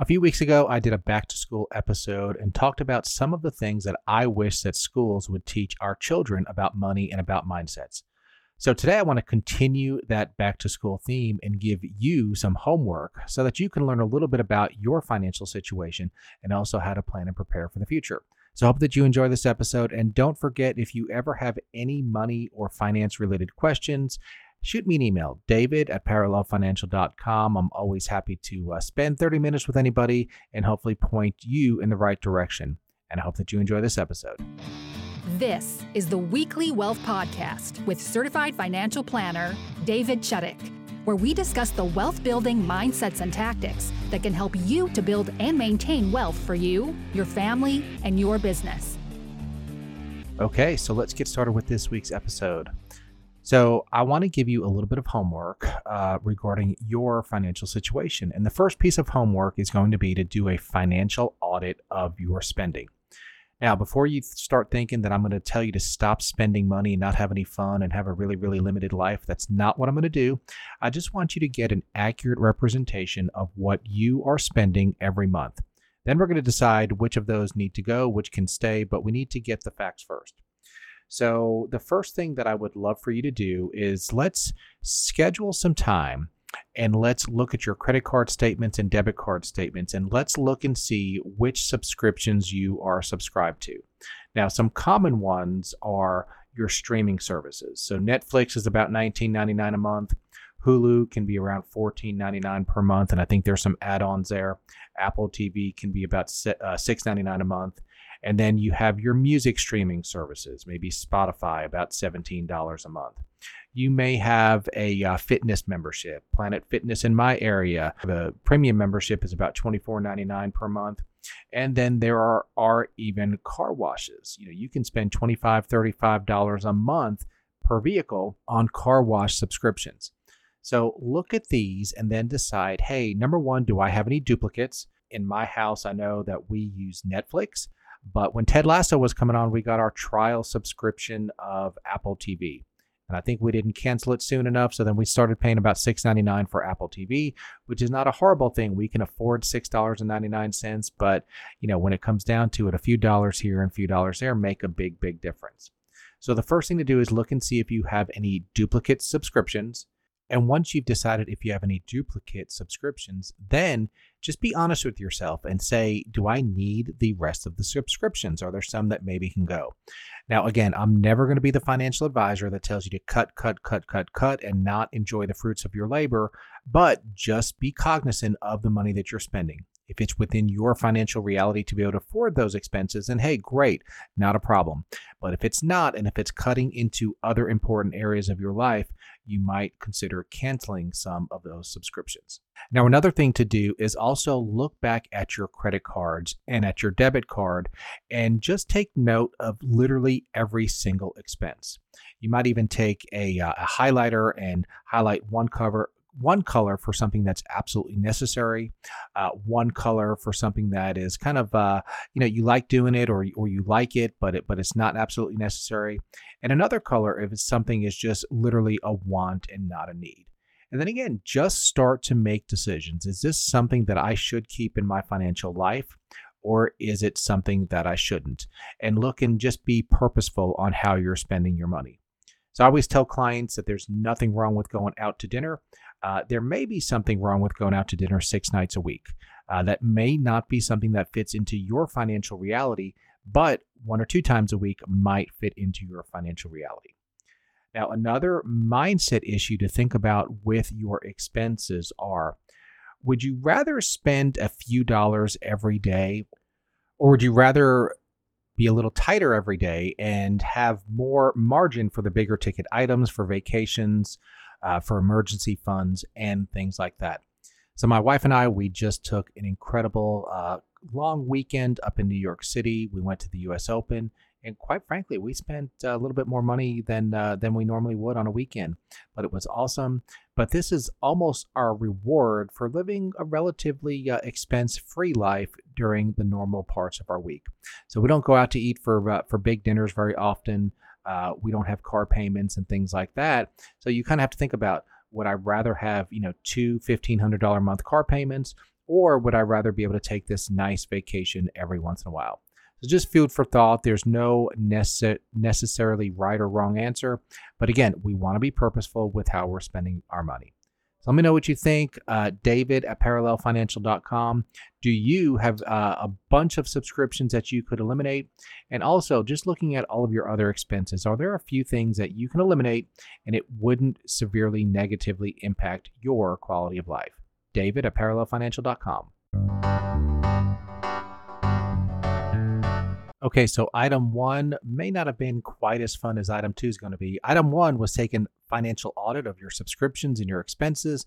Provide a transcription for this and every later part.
A few weeks ago, I did a back to school episode and talked about some of the things that I wish that schools would teach our children about money and about mindsets. So today I want to continue that back to school theme and give you some homework so that you can learn a little bit about your financial situation and also how to plan and prepare for the future. So I hope that you enjoy this episode and don't forget if you ever have any money or finance related questions, shoot me an email, david at parallelfinancial.com. I'm always happy to uh, spend 30 minutes with anybody and hopefully point you in the right direction. And I hope that you enjoy this episode. This is the Weekly Wealth Podcast with certified financial planner David Chudyk, where we discuss the wealth building mindsets and tactics that can help you to build and maintain wealth for you, your family, and your business. Okay, so let's get started with this week's episode. So, I want to give you a little bit of homework uh, regarding your financial situation. And the first piece of homework is going to be to do a financial audit of your spending. Now, before you start thinking that I'm going to tell you to stop spending money and not have any fun and have a really, really limited life, that's not what I'm going to do. I just want you to get an accurate representation of what you are spending every month. Then we're going to decide which of those need to go, which can stay, but we need to get the facts first. So, the first thing that I would love for you to do is let's schedule some time and let's look at your credit card statements and debit card statements and let's look and see which subscriptions you are subscribed to. Now, some common ones are your streaming services. So, Netflix is about $19.99 a month. Hulu can be around $14.99 per month, and I think there's some add-ons there. Apple TV can be about uh, $6.99 a month, and then you have your music streaming services, maybe Spotify, about $17 a month. You may have a uh, fitness membership, Planet Fitness in my area. The premium membership is about $24.99 per month. And then there are, are even car washes. You know, you can spend $25, $35 a month per vehicle on car wash subscriptions. So look at these and then decide hey, number one, do I have any duplicates? In my house, I know that we use Netflix. But when Ted Lasso was coming on, we got our trial subscription of Apple TV. And I think we didn't cancel it soon enough. So then we started paying about $6.99 for Apple TV, which is not a horrible thing. We can afford $6.99, but you know, when it comes down to it, a few dollars here and a few dollars there make a big, big difference. So the first thing to do is look and see if you have any duplicate subscriptions and once you've decided if you have any duplicate subscriptions, then just be honest with yourself and say, do I need the rest of the subscriptions? Are there some that maybe can go? Now, again, I'm never going to be the financial advisor that tells you to cut, cut, cut, cut, cut, and not enjoy the fruits of your labor, but just be cognizant of the money that you're spending. If it's within your financial reality to be able to afford those expenses, then hey, great, not a problem. But if it's not, and if it's cutting into other important areas of your life, you might consider canceling some of those subscriptions. Now, another thing to do is also look back at your credit cards and at your debit card and just take note of literally every single expense. You might even take a, uh, a highlighter and highlight one cover one color for something that's absolutely necessary, uh, one color for something that is kind of uh, you know you like doing it or or you like it, but it but it's not absolutely necessary, and another color if it's something is just literally a want and not a need. And then again, just start to make decisions. Is this something that I should keep in my financial life? Or is it something that I shouldn't? And look and just be purposeful on how you're spending your money. So I always tell clients that there's nothing wrong with going out to dinner. Uh, there may be something wrong with going out to dinner six nights a week. Uh, that may not be something that fits into your financial reality, but one or two times a week might fit into your financial reality. Now, another mindset issue to think about with your expenses are would you rather spend a few dollars every day, or would you rather be a little tighter every day and have more margin for the bigger ticket items, for vacations, uh, for emergency funds, and things like that. So, my wife and I, we just took an incredible uh, long weekend up in New York City. We went to the US Open and quite frankly, we spent a little bit more money than uh, than we normally would on a weekend. But it was awesome. But this is almost our reward for living a relatively uh, expense-free life during the normal parts of our week. So we don't go out to eat for uh, for big dinners very often. Uh, we don't have car payments and things like that. So you kind of have to think about would I rather have you know two fifteen hundred dollar month car payments Or would I rather be able to take this nice vacation every once in a while? So just food for thought. There's no necess- necessarily right or wrong answer. But again, we want to be purposeful with how we're spending our money. So let me know what you think. Uh, David at parallelfinancial.com. Do you have uh, a bunch of subscriptions that you could eliminate? And also, just looking at all of your other expenses, are there a few things that you can eliminate and it wouldn't severely negatively impact your quality of life? David at parallelfinancial.com. Okay, so item one may not have been quite as fun as item two is going to be. Item one was taking financial audit of your subscriptions and your expenses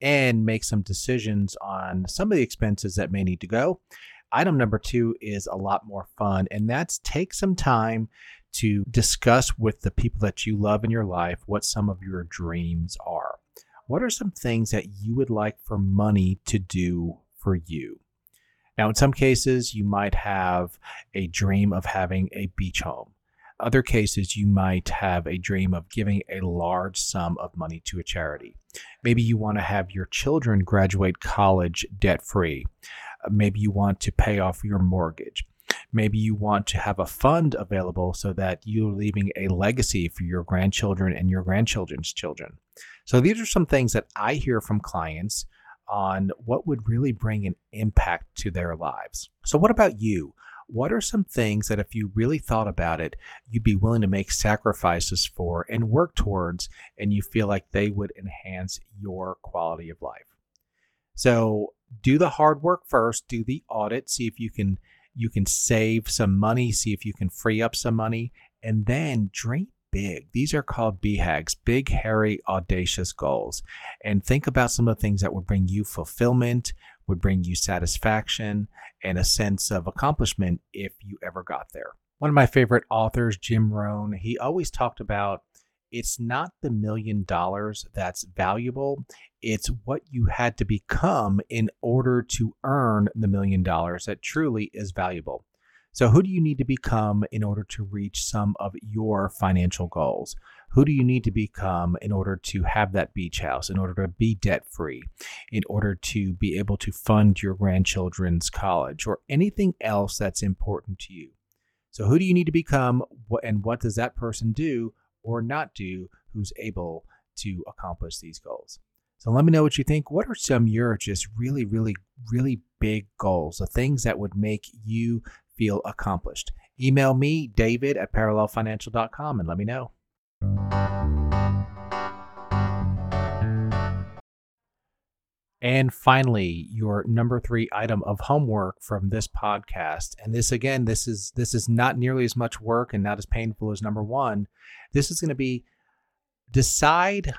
and make some decisions on some of the expenses that may need to go. Item number two is a lot more fun, and that's take some time to discuss with the people that you love in your life what some of your dreams are. What are some things that you would like for money to do for you? Now, in some cases, you might have a dream of having a beach home. Other cases, you might have a dream of giving a large sum of money to a charity. Maybe you want to have your children graduate college debt free. Maybe you want to pay off your mortgage. Maybe you want to have a fund available so that you're leaving a legacy for your grandchildren and your grandchildren's children. So, these are some things that I hear from clients on what would really bring an impact to their lives. So, what about you? What are some things that, if you really thought about it, you'd be willing to make sacrifices for and work towards, and you feel like they would enhance your quality of life? So, do the hard work first, do the audit, see if you can you can save some money, see if you can free up some money, and then dream big. These are called BHAGs, big, hairy, audacious goals. And think about some of the things that would bring you fulfillment, would bring you satisfaction, and a sense of accomplishment if you ever got there. One of my favorite authors, Jim Rohn, he always talked about it's not the million dollars that's valuable, it's what you had to become in order to earn the million dollars that truly is valuable. So, who do you need to become in order to reach some of your financial goals? Who do you need to become in order to have that beach house, in order to be debt free, in order to be able to fund your grandchildren's college, or anything else that's important to you? So, who do you need to become, and what does that person do or not do who's able to accomplish these goals? So let me know what you think. What are some of your just really, really, really big goals, the things that would make you feel accomplished. Email me, david at parallelfinancial.com, and let me know. And finally, your number three item of homework from this podcast. And this again, this is this is not nearly as much work and not as painful as number one. This is going to be decide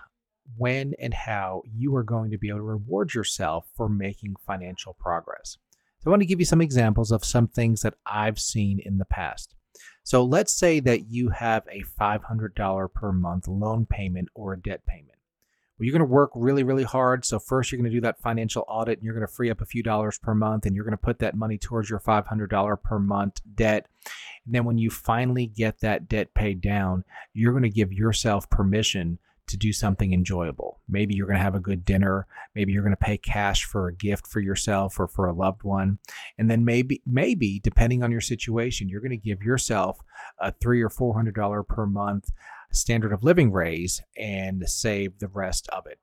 when and how you are going to be able to reward yourself for making financial progress. So I want to give you some examples of some things that I've seen in the past. So let's say that you have a $500 per month loan payment or a debt payment. Well, you're going to work really, really hard. So first, you're going to do that financial audit, and you're going to free up a few dollars per month, and you're going to put that money towards your $500 per month debt. And then when you finally get that debt paid down, you're going to give yourself permission to do something enjoyable. Maybe you're going to have a good dinner. Maybe you're going to pay cash for a gift for yourself or for a loved one. And then maybe, maybe depending on your situation, you're going to give yourself a three or four hundred dollar per month standard of living raise and save the rest of it.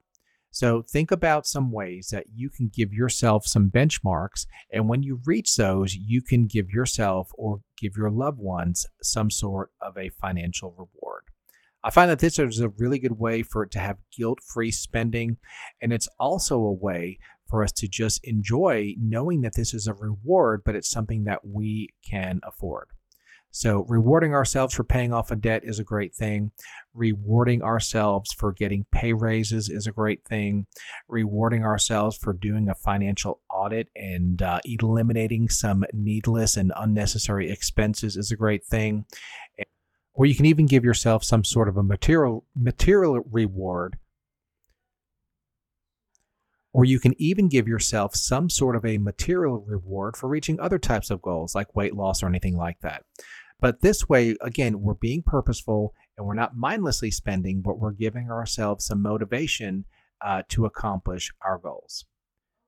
So think about some ways that you can give yourself some benchmarks. And when you reach those, you can give yourself or give your loved ones some sort of a financial reward. I find that this is a really good way for it to have guilt free spending. And it's also a way for us to just enjoy knowing that this is a reward, but it's something that we can afford. So, rewarding ourselves for paying off a debt is a great thing. Rewarding ourselves for getting pay raises is a great thing. Rewarding ourselves for doing a financial audit and uh, eliminating some needless and unnecessary expenses is a great thing or you can even give yourself some sort of a material material reward or you can even give yourself some sort of a material reward for reaching other types of goals like weight loss or anything like that. But this way, again, we're being purposeful and we're not mindlessly spending, but we're giving ourselves some motivation uh, to accomplish our goals.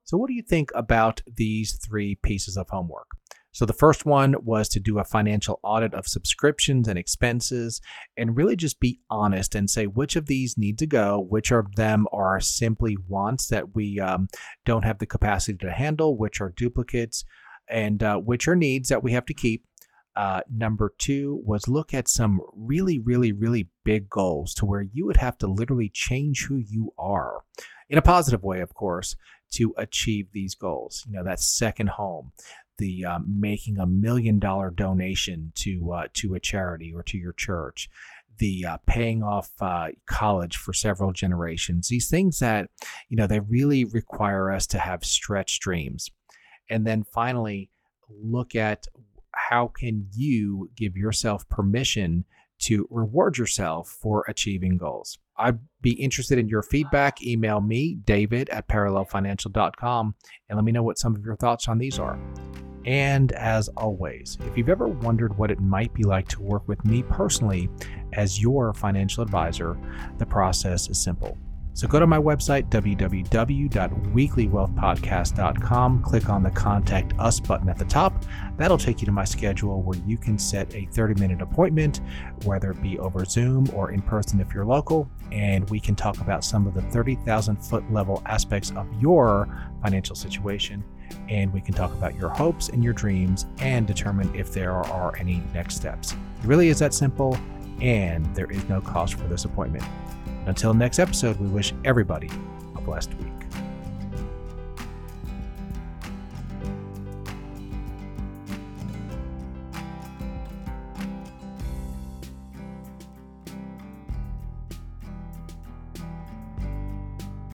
So, what do you think about these three pieces of homework? So, the first one was to do a financial audit of subscriptions and expenses and really just be honest and say which of these need to go, which of them are simply wants that we um, don't have the capacity to handle, which are duplicates, and uh, which are needs that we have to keep. Uh, number two was look at some really, really, really big goals to where you would have to literally change who you are in a positive way, of course, to achieve these goals. You know, that second home, the um, making a million dollar donation to uh, to a charity or to your church, the uh, paying off uh, college for several generations. These things that you know they really require us to have stretch dreams, and then finally look at how can you give yourself permission to reward yourself for achieving goals. I'd be interested in your feedback. Email me, david at parallelfinancial.com, and let me know what some of your thoughts on these are. And as always, if you've ever wondered what it might be like to work with me personally as your financial advisor, the process is simple. So go to my website, www.weeklywealthpodcast.com, click on the Contact Us button at the top. That'll take you to my schedule where you can set a 30 minute appointment, whether it be over Zoom or in person if you're local, and we can talk about some of the 30,000 foot level aspects of your financial situation. And we can talk about your hopes and your dreams and determine if there are any next steps. It really is that simple, and there is no cost for this appointment. Until next episode, we wish everybody a blessed week.